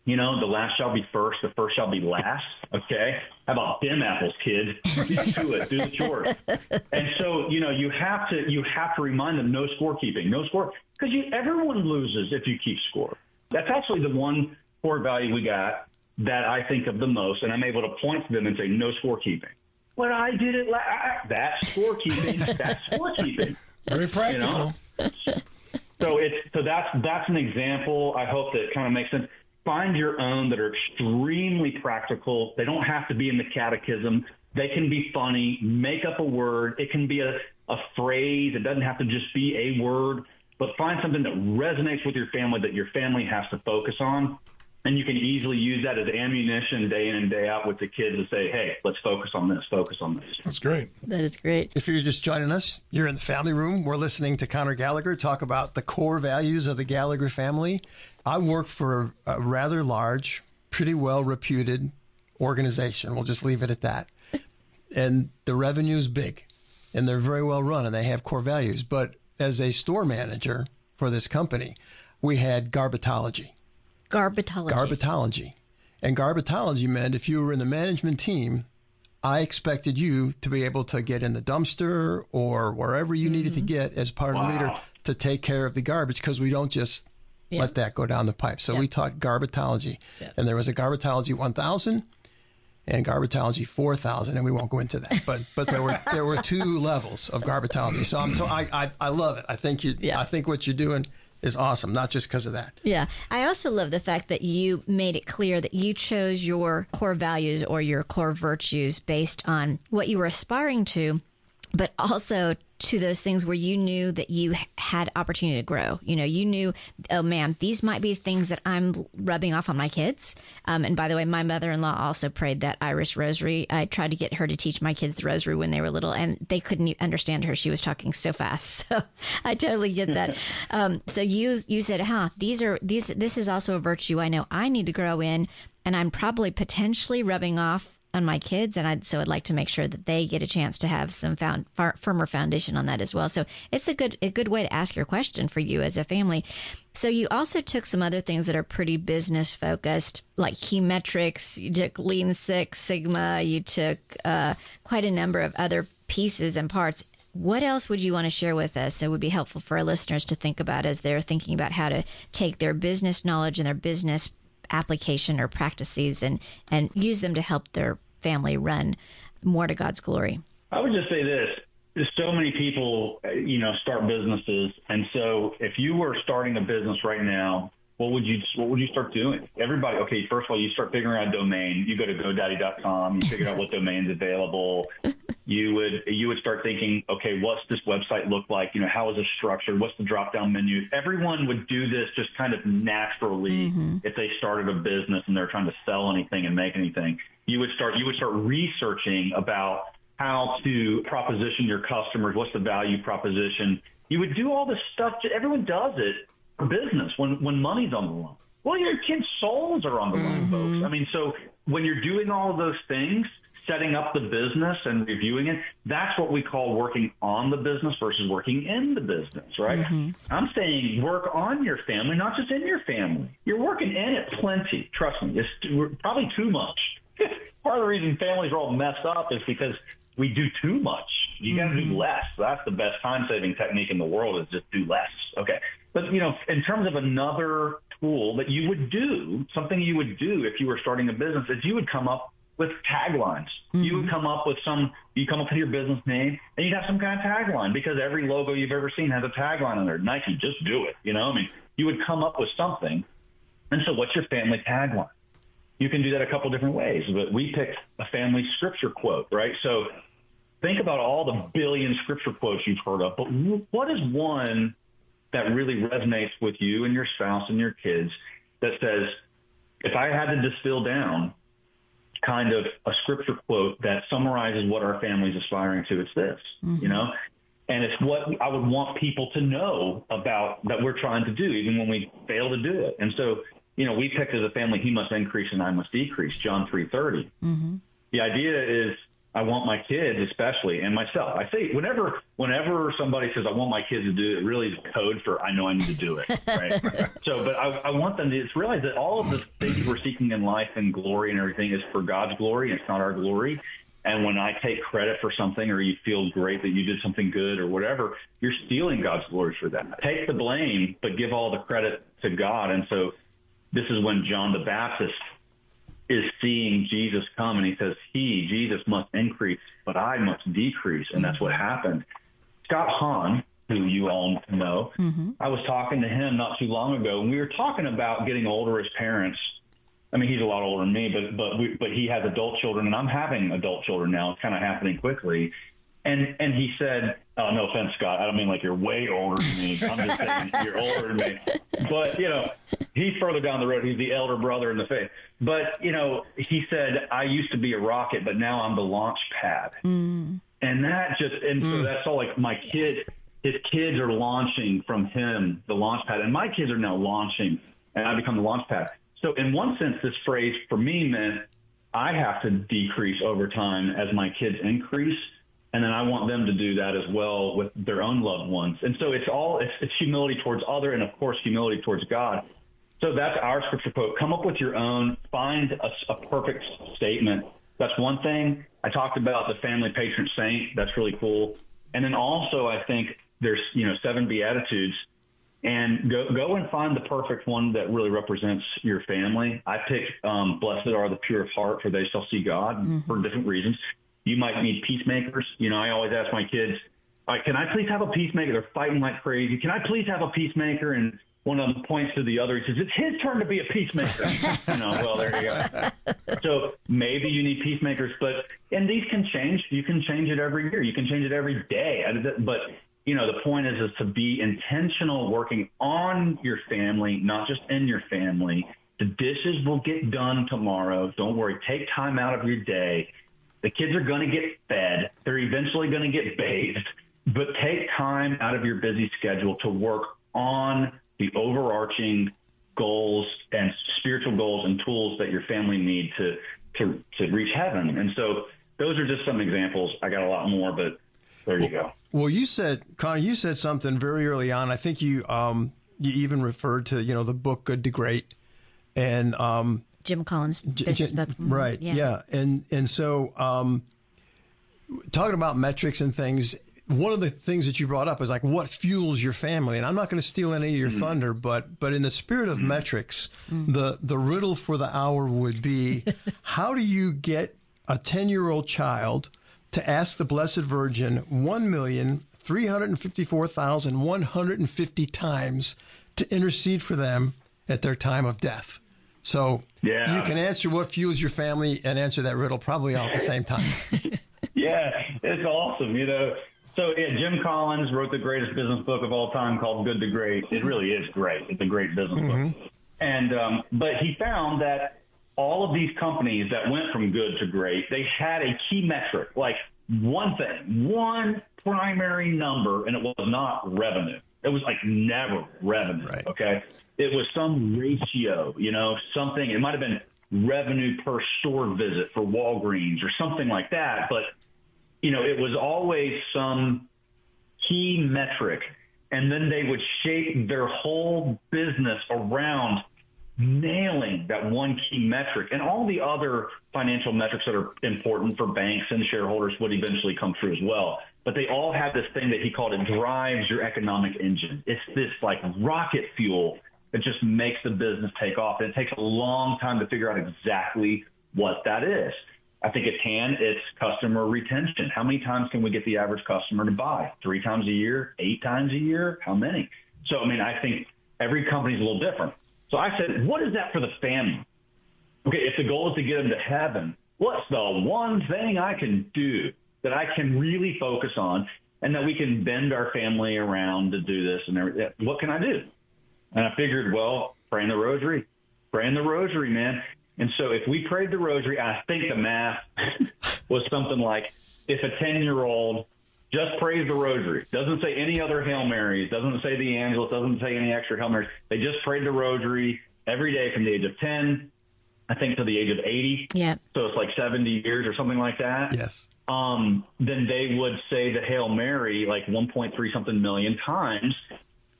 You know, the last shall be first, the first shall be last. Okay. How about them apples? Get to it. Do the chores. And so, you know, you have to you have to remind them no scorekeeping, no score, because you everyone loses if you keep score. That's actually the one core value we got that I think of the most, and I'm able to point to them and say no scorekeeping. But I did it. La- that's scorekeeping. that's scorekeeping. Very practical. You know? So it's so that's that's an example. I hope that kind of makes sense. Find your own that are extremely practical. They don't have to be in the catechism. They can be funny. Make up a word. It can be a, a phrase. It doesn't have to just be a word. But find something that resonates with your family that your family has to focus on. And you can easily use that as ammunition day in and day out with the kids to say, hey, let's focus on this, focus on this. That's great. That is great. If you're just joining us, you're in the family room. We're listening to Conor Gallagher talk about the core values of the Gallagher family. I work for a rather large, pretty well reputed organization. We'll just leave it at that. And the revenue is big and they're very well run and they have core values. But as a store manager for this company, we had garbitology. Garbitology. Garbitology. And garbitology meant if you were in the management team, I expected you to be able to get in the dumpster or wherever you needed to mm-hmm. get as part of the leader to take care of the garbage because we don't just Yeah. let that go down the pipe. So we taught garbitology. And there was a garbitology 1000 and garbitology 4000 and we won't go into that but but there were there were two levels of garbitology so i'm to, I, I i love it i think you i think what you're doing is awesome not just because of that Yeah. I also love the fact that you made it clear that you chose your core values or your core virtues based on what you were aspiring to, but also to those things where you knew that you had opportunity to grow. You know, you knew, oh man, these might be things that I'm rubbing off on my kids. Um, and by the way, my mother in law also prayed that Irish rosary. I tried to get her to teach my kids the rosary when they were little, and they couldn't understand her. She was talking so fast. So I totally get that. Um, so you you said, huh, these are these this is also a virtue I know I need to grow in, and I'm probably potentially rubbing off on my kids, and I'd so I'd like to make sure that they get a chance to have some found, far, firmer foundation on that as well. So it's a good a good way to ask your question for you as a family. So you also took some other things that are pretty business focused, like key metrics. You took Lean Six Sigma. You took uh, quite a number of other pieces and parts. What else would you want to share with us that would be helpful for our listeners to think about as they're thinking about how to take their business knowledge and their business application or practices and and use them to help their family run more to God's glory. I would just say this. There's so many people, you know, start businesses. And so if you were starting a business right now, what would you what would you start doing? Everybody, okay, first of all, you start figuring out a domain. You go to GoDaddy.com, you figure out what domain's available. You would you would start thinking, okay, what's this website look like? You know, how is it structured? What's the drop down menu? Everyone would do this just kind of naturally mm-hmm. if they started a business and they're trying to sell anything and make anything. You would start you would start researching about how to proposition your customers. What's the value proposition? You would do all this stuff. Everyone does it business when, when money's on the line. Well, your kids' souls are on the line, folks. Mm-hmm. I mean, so when you're doing all of those things, setting up the business and reviewing it, that's what we call working on the business versus working in the business, right? Mm-hmm. I'm saying work on your family, not just in your family. You're working in it plenty. Trust me, it's probably too much. Part of the reason families are all messed up is because we do too much. You got to do mm-hmm. less. That's the best time saving technique in the world is just do less. Okay. But, you know, in terms of another tool that you would do, something you would do if you were starting a business is you would come up with taglines. Mm-hmm. You would come up with some, you come up with your business name and you'd have some kind of tagline because every logo you've ever seen has a tagline on there. Nike, just do it. You know, I mean, you would come up with something. And so what's your family tagline? You can do that a couple different ways, but we picked a family scripture quote, right? So think about all the billion scripture quotes you've heard of, but what is one that really resonates with you and your spouse and your kids that says, if I had to distill down kind of a scripture quote that summarizes what our family's aspiring to, it's this, mm-hmm. you know? And it's what I would want people to know about that we're trying to do, even when we fail to do it. And so, you know, we picked as a family, he must increase and I must decrease, John 3.30. Mm-hmm. The idea is I want my kids, especially, and myself. I say whenever whenever somebody says I want my kids to do it, it really is code for I know I need to do it. Right. so, but I, I want them to realize that all of the things we're seeking in life and glory and everything is for God's glory. It's not our glory. And when I take credit for something or you feel great that you did something good or whatever, you're stealing God's glory for that. Take the blame, but give all the credit to God. And so this is when John the Baptist is seeing Jesus come and he says, he, Jesus must increase, but I must decrease. And that's what happened. Scott Hahn, who you all know, mm-hmm. I was talking to him not too long ago and we were talking about getting older as parents. I mean, he's a lot older than me, but, but, we, but he has adult children and I'm having adult children now. It's kind of happening quickly. And, and he said, Oh, no offense, Scott. I don't mean like you're way older than me. I'm just saying you're older than me. But, you know, he's further down the road. He's the elder brother in the faith. But, you know, he said, I used to be a rocket, but now I'm the launch pad. Mm. And that just, and mm. so that's all like my kids, his kids are launching from him, the launch pad. And my kids are now launching and I become the launch pad. So in one sense, this phrase for me meant I have to decrease over time as my kids increase and then I want them to do that as well with their own loved ones. And so it's all it's, it's humility towards other, and of course humility towards God. So that's our scripture quote. Come up with your own. Find a, a perfect statement. That's one thing. I talked about the family patron saint. That's really cool. And then also, I think there's you know seven beatitudes, and go go and find the perfect one that really represents your family. I picked um, "Blessed are the pure of heart, for they shall see God" mm-hmm. for different reasons. You might need peacemakers. You know, I always ask my kids, can I please have a peacemaker? They're fighting like crazy. Can I please have a peacemaker? And one of them points to the other. He says, it's his turn to be a peacemaker. you know, well, there you go. So maybe you need peacemakers, but, and these can change. You can change it every year. You can change it every day. But, you know, the point is, is to be intentional working on your family, not just in your family. The dishes will get done tomorrow. Don't worry. Take time out of your day the kids are going to get fed. They're eventually going to get bathed. But take time out of your busy schedule to work on the overarching goals and spiritual goals and tools that your family need to to to reach heaven. And so those are just some examples. I got a lot more, but there you go. Well, you said, Conor, you said something very early on. I think you um you even referred to you know the book Good to Great, and um Jim Collins business book. Mm-hmm. Right. Yeah. yeah. And and so um, talking about metrics and things, one of the things that you brought up is like what fuels your family. And I'm not going to steal any of your mm-hmm. thunder, but but in the spirit of mm-hmm. metrics, mm-hmm. the the riddle for the hour would be how do you get a 10 year old child to ask the Blessed Virgin 1 million 354,150 times to intercede for them at their time of death. So yeah. you can answer what fuels your family and answer that riddle probably all at the same time. yeah, it's awesome. You know, so yeah, Jim Collins wrote the greatest business book of all time called Good to Great. It really is great. It's a great business mm-hmm. book. And um, but he found that all of these companies that went from good to great, they had a key metric, like one thing, one primary number, and it was not revenue. It was like never revenue. Right. Okay it was some ratio, you know, something. It might have been revenue per store visit for Walgreens or something like that. But, you know, it was always some key metric. And then they would shape their whole business around nailing that one key metric. And all the other financial metrics that are important for banks and shareholders would eventually come through as well. But they all have this thing that he called it drives your economic engine. It's this like rocket fuel it just makes the business take off. And it takes a long time to figure out exactly what that is. I think at TAN, it's customer retention. How many times can we get the average customer to buy? Three times a year? Eight times a year? How many? So, I mean, I think every company is a little different. So I said, what is that for the family? Okay, if the goal is to get them to heaven, what's the one thing I can do that I can really focus on and that we can bend our family around to do this and everything? What can I do? And I figured, well, praying the rosary, praying the rosary, man. And so if we prayed the rosary, I think the math was something like if a 10 year old just prays the rosary, doesn't say any other Hail Marys, doesn't say the Angelus, doesn't say any extra Hail Marys, they just prayed the rosary every day from the age of 10, I think to the age of 80. Yeah. So it's like 70 years or something like that. Yes. Um, then they would say the Hail Mary like 1.3 something million times.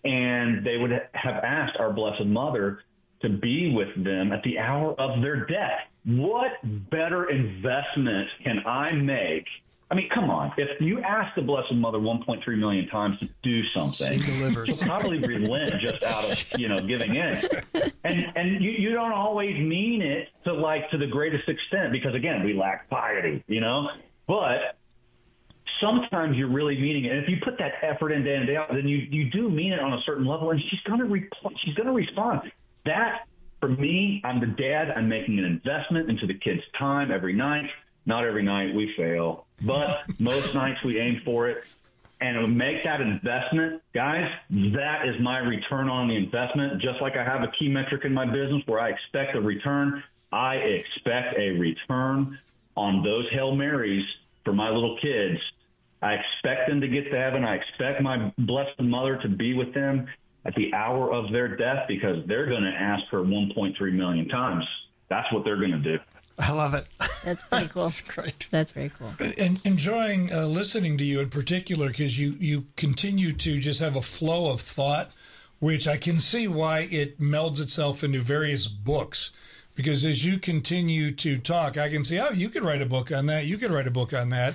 And they would have asked our Blessed Mother to be with them at the hour of their death. What better investment can I make? I mean, come on. If you ask the Blessed Mother 1.3 million times to do something, She delivers. she'll probably relent just out of, you know, giving in. And and you, you don't always mean it to like to the greatest extent because again, we lack piety, you know? But sometimes you're really meaning it. And if you put that effort in day in day out, then you, you do mean it on a certain level and she's gonna re- she's gonna respond. That for me, I'm the dad. I'm making an investment into the kids' time every night. Not every night we fail, but most nights we aim for it. And make that investment, guys, that is my return on the investment. Just like I have a key metric in my business where I expect a return, I expect a return on those Hail Marys for my little kids. I expect them to get to heaven. I expect my blessed mother to be with them at the hour of their death because they're going to ask her 1.3 million times. That's what they're going to do. I love it. That's pretty cool. That's great. That's very cool. and enjoying uh, listening to you in particular because you you continue to just have a flow of thought which i can see why it melds itself into various books because as you continue to talk i can see oh you could write a book on that you could write a book on that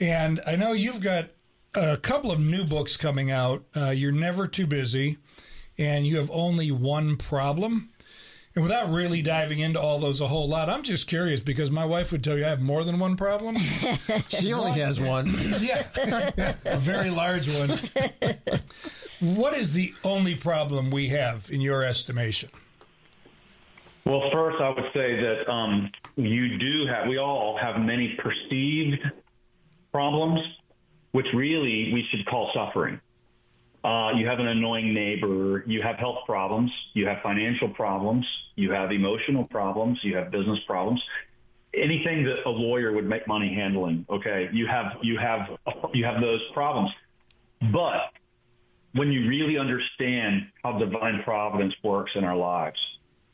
and i know you've got a couple of new books coming out uh, you're never too busy and you have only one problem and without really diving into all those a whole lot, I'm just curious because my wife would tell you I have more than one problem. She only has one. yeah, a very large one. What is the only problem we have in your estimation? Well, first, I would say that um, you do have, we all have many perceived problems, which really we should call suffering. Uh, you have an annoying neighbor, you have health problems, you have financial problems, you have emotional problems, you have business problems. Anything that a lawyer would make money handling, okay, you have you have you have those problems. But when you really understand how divine providence works in our lives,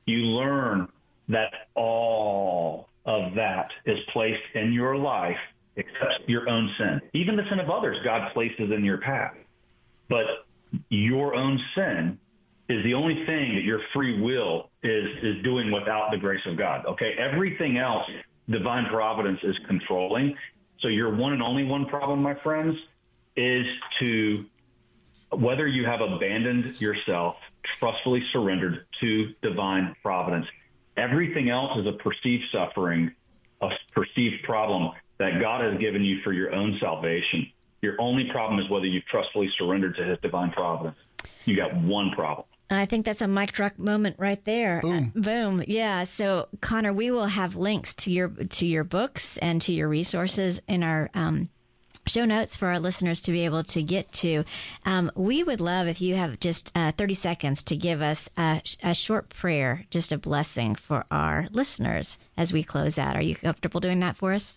you learn that all of that is placed in your life except your own sin. Even the sin of others, God places in your path. But your own sin is the only thing that your free will is is doing without the grace of God. Okay, everything else, divine providence is controlling. So your one and only one problem, my friends, is to whether you have abandoned yourself, trustfully surrendered to divine providence. Everything else is a perceived suffering, a perceived problem that God has given you for your own salvation. Your only problem is whether you've trustfully surrendered to his divine providence. You got one problem. I think that's a mic drop moment right there. Boom. Uh, boom. Yeah. So Conor, we will have links to your to your books and to your resources in our um, show notes for our listeners to be able to get to. Um, we would love if you have just uh, 30 seconds to give us a, a short prayer, just a blessing for our listeners as we close out. Are you comfortable doing that for us?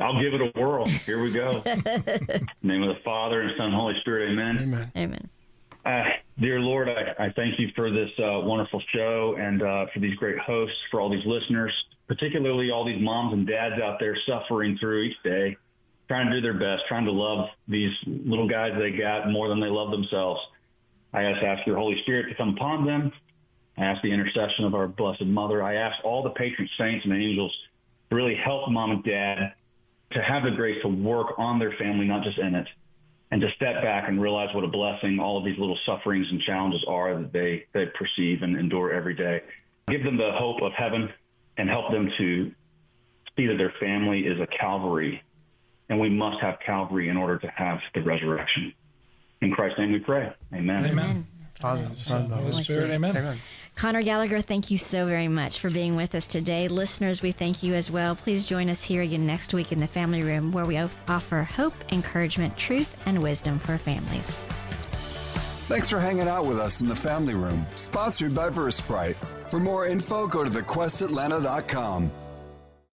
I'll give it a whirl. Here we go. In the name of the Father and Son, Holy Spirit. Amen. Amen. Amen. Uh, dear Lord, I, I thank you for this uh, wonderful show and uh, for these great hosts, for all these listeners, particularly all these moms and dads out there suffering through each day, trying to do their best, trying to love these little guys they got more than they love themselves. I just ask your Holy Spirit to come upon them. I ask the intercession of our Blessed Mother. I ask all the patron saints and angels to really help mom and dad to have the grace to work on their family, not just in it, and to step back and realize what a blessing all of these little sufferings and challenges are that they, they perceive and endure every day. Give them the hope of heaven and help them to see that their family is a Calvary, and we must have Calvary in order to have the resurrection. In Christ's name we pray. Amen. Amen. Father, Son, Holy Spirit, amen. Amen. Conor Gallagher, thank you so very much for being with us today. Listeners, we thank you as well. Please join us here again next week in the Family Room, where we offer hope, encouragement, truth, and wisdom for families. Thanks for hanging out with us in the Family Room, sponsored by Versprite. For more info, go to thequestatlanta.com.